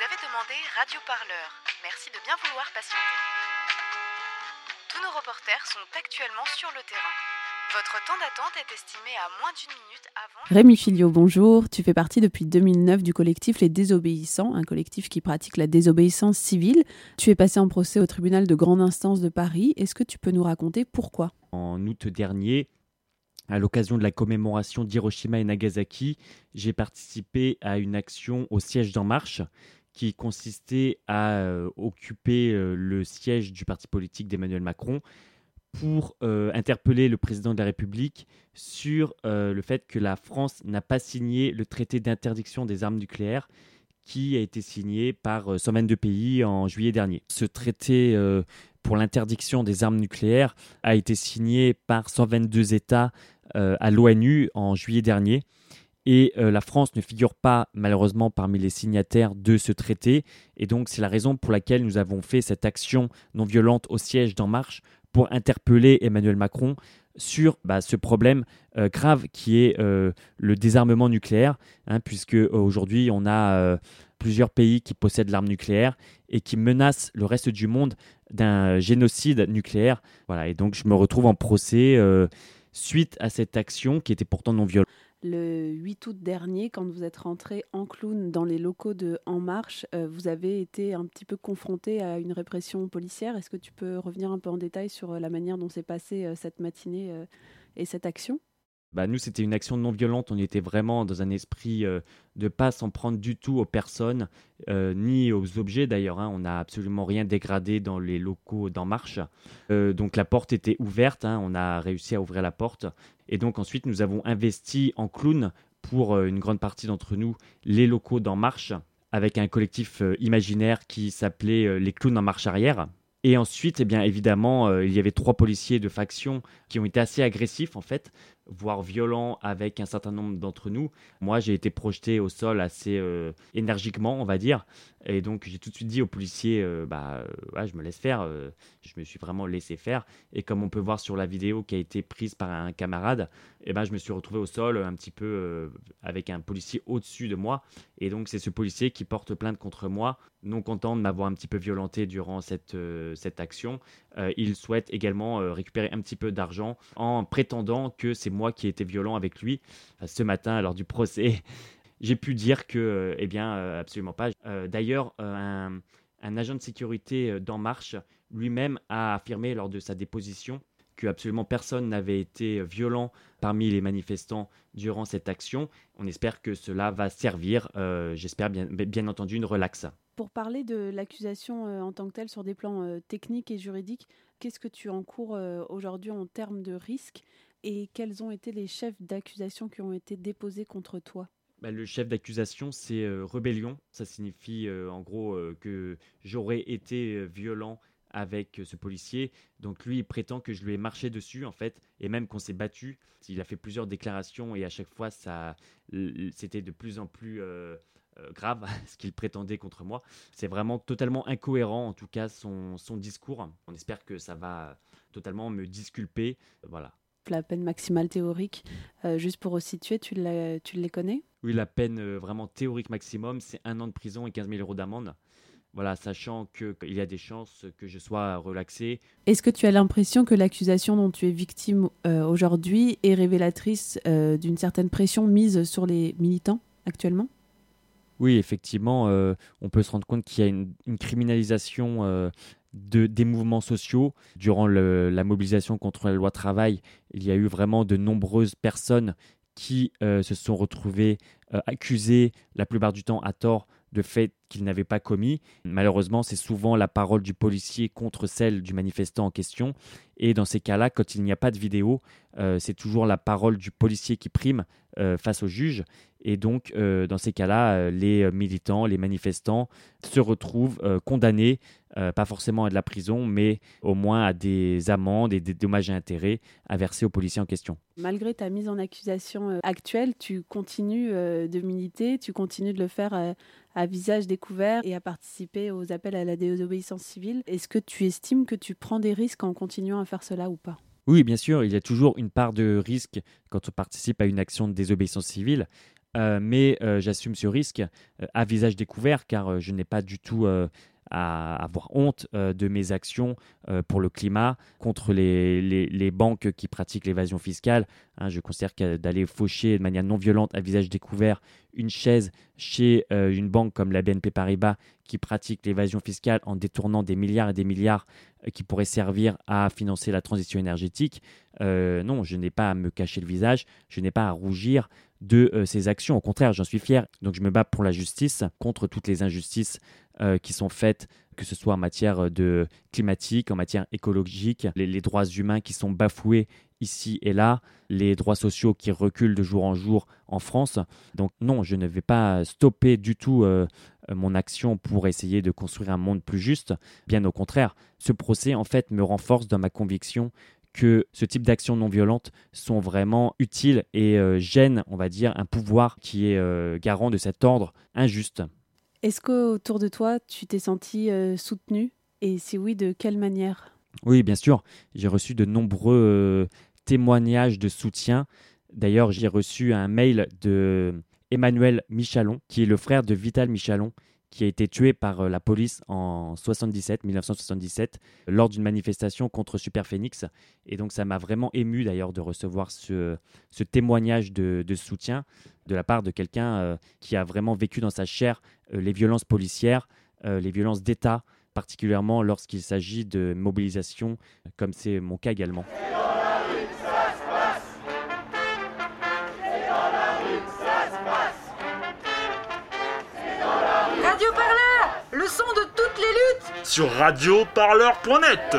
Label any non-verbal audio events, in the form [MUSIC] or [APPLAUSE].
Vous avez demandé Radio Parleur. Merci de bien vouloir patienter. Tous nos reporters sont actuellement sur le terrain. Votre temps d'attente est estimé à moins d'une minute avant. Rémi Filio, bonjour. Tu fais partie depuis 2009 du collectif Les Désobéissants, un collectif qui pratique la désobéissance civile. Tu es passé en procès au tribunal de grande instance de Paris. Est-ce que tu peux nous raconter pourquoi? En août dernier, à l'occasion de la commémoration d'Hiroshima et Nagasaki, j'ai participé à une action au siège d'En Marche qui consistait à euh, occuper euh, le siège du parti politique d'Emmanuel Macron pour euh, interpeller le président de la République sur le fait que la France n'a pas signé le traité d'interdiction des armes nucléaires qui a été signé par 122 pays en juillet dernier. Ce traité pour l'interdiction des armes nucléaires a été signé par 122 États à l'ONU en juillet dernier. Et euh, la France ne figure pas malheureusement parmi les signataires de ce traité. Et donc c'est la raison pour laquelle nous avons fait cette action non violente au siège d'En Marche pour interpeller Emmanuel Macron sur bah, ce problème euh, grave qui est le désarmement nucléaire, hein, puisque aujourd'hui on a plusieurs pays qui possèdent l'arme nucléaire et qui menacent le reste du monde d'un génocide nucléaire. Voilà, et donc je me retrouve en procès suite à cette action qui était pourtant non violente. Le 8 août dernier, quand vous êtes rentré en clown dans les locaux de En Marche, euh, vous avez été un petit peu confronté à une répression policière. Est-ce que tu peux revenir un peu en détail sur euh, la manière dont s'est passée euh, cette matinée et cette action? Bah, nous, c'était une action non violente. On était vraiment dans un esprit de de pas s'en prendre du tout aux personnes, ni aux objets d'ailleurs. Hein. On n'a absolument rien dégradé dans les locaux d'En Marche. donc la porte était ouverte. Hein. On a réussi à ouvrir la porte. Et donc ensuite, nous avons investi en clown pour une grande partie d'entre nous les locaux d'En Marche avec un collectif imaginaire qui s'appelait les clowns en marche arrière. Et ensuite, eh bien évidemment, il y avait trois policiers de faction qui ont été assez agressifs en fait voire violent avec un certain nombre d'entre nous. Moi, j'ai été projeté au sol assez euh, énergiquement, on va dire. Et donc, j'ai tout de suite dit aux policiers, euh, bah, euh, je me laisse faire. je me suis vraiment laissé faire. Et comme on peut voir sur la vidéo qui a été prise par un camarade, eh ben, je me suis retrouvé au sol un petit peu avec un policier au-dessus de moi. Et donc, c'est ce policier qui porte plainte contre moi, non content de m'avoir un petit peu violenté durant cette, cette action. il souhaite également récupérer un petit peu d'argent en prétendant que c'est moi qui ai été violent avec lui ce matin lors du procès. [LAUGHS] J'ai pu dire que, eh bien, euh, absolument pas. Euh, d'ailleurs, euh, un, agent de sécurité d'En Marche lui-même a affirmé lors de sa déposition que absolument personne n'avait été violent parmi les manifestants durant cette action. On espère que cela va servir, j'espère bien, bien entendu, une relaxe. Pour parler de l'accusation en tant que telle sur des plans techniques et juridiques, qu'est-ce que tu encours aujourd'hui en termes de risques et quels ont été les chefs d'accusation qui ont été déposés contre toi? Bah, le chef d'accusation, c'est euh, rébellion. Ça signifie euh, en gros euh, que j'aurais été violent avec ce policier. Donc lui, il prétend que je lui ai marché dessus, en fait, et même qu'on s'est battu. Il a fait plusieurs déclarations et à chaque fois, ça, c'était de plus en plus grave [LAUGHS] ce qu'il prétendait contre moi. C'est vraiment totalement incohérent, en tout cas, son, son discours. On espère que ça va totalement me disculper. Voilà la peine maximale théorique. Euh, juste pour resituer, tu, tu les connais? Oui, la peine euh, vraiment théorique maximum, c'est un an de prison et 15 000 euros d'amende. Voilà, sachant qu'il y a des chances que je sois relaxé. Est-ce que tu as l'impression que l'accusation dont tu es victime euh, aujourd'hui est révélatrice d'une certaine pression mise sur les militants actuellement? Oui, effectivement, on peut se rendre compte qu'il y a une, une criminalisation de, des mouvements sociaux. Durant la mobilisation contre la loi travail, il y a eu vraiment de nombreuses personnes qui euh, se sont retrouvées euh, accusées, la plupart du temps à tort, de faits qu'ils n'avaient pas commis. Malheureusement, c'est souvent la parole du policier contre celle du manifestant en question. Et dans ces cas-là, quand il n'y a pas de vidéo, euh, c'est toujours la parole du policier qui prime face au juge. Et donc, dans ces cas-là, les militants, les manifestants se retrouvent condamnés euh, pas forcément à de la prison, mais au moins à des amendes et des dommages et intérêts à verser aux policiers en question. Malgré ta mise en accusation euh, actuelle, tu continues euh, de militer, tu continues de le faire à visage découvert et à participer aux appels à la désobéissance civile. Est-ce que tu estimes que tu prends des risques en continuant à faire cela ou pas? Oui, bien sûr, il y a toujours une part de risque quand on participe à une action de désobéissance civile. Mais j'assume ce risque à visage découvert car je n'ai pas du tout à avoir honte euh, de mes actions euh, pour le climat, contre les, les, banques qui pratiquent l'évasion fiscale. Hein, je considère que d'aller faucher de manière non violente à visage découvert une chaise chez euh, une banque comme la BNP Paribas qui pratique l'évasion fiscale en détournant des milliards et des milliards qui pourraient servir à financer la transition énergétique, non, je n'ai pas à me cacher le visage, je n'ai pas à rougir de ces actions. Au contraire, j'en suis fier. Donc je me bats pour la justice, contre toutes les injustices euh, qui sont faites, que ce soit en matière de climatique, en matière écologique, les, droits humains qui sont bafoués ici et là, les droits sociaux qui reculent de jour en jour en France. Donc non, je ne vais pas stopper du tout euh, mon action pour essayer de construire un monde plus juste. Bien au contraire, ce procès en fait me renforce dans ma conviction que ce type d'actions non violentes sont vraiment utiles et euh, gênent, on va dire, un pouvoir qui est garant de cet ordre injuste. Est-ce qu'autour de toi, tu t'es senti euh, soutenu? Et si oui, de quelle manière? Oui, bien sûr. J'ai reçu de nombreux euh, témoignages de soutien. D'ailleurs, j'ai reçu un mail de Emmanuel Michalon, qui est le frère de Vital Michalon, qui a été tué par euh, la police en 77, 1977 lors d'une manifestation contre Super Phoenix. Et donc ça m'a vraiment ému d'ailleurs de recevoir ce, témoignage de, soutien de la part de quelqu'un euh, qui a vraiment vécu dans sa chair euh, les violences policières, les violences d'État, particulièrement lorsqu'il s'agit de mobilisation, comme c'est mon cas également. Sur radioparleur.net.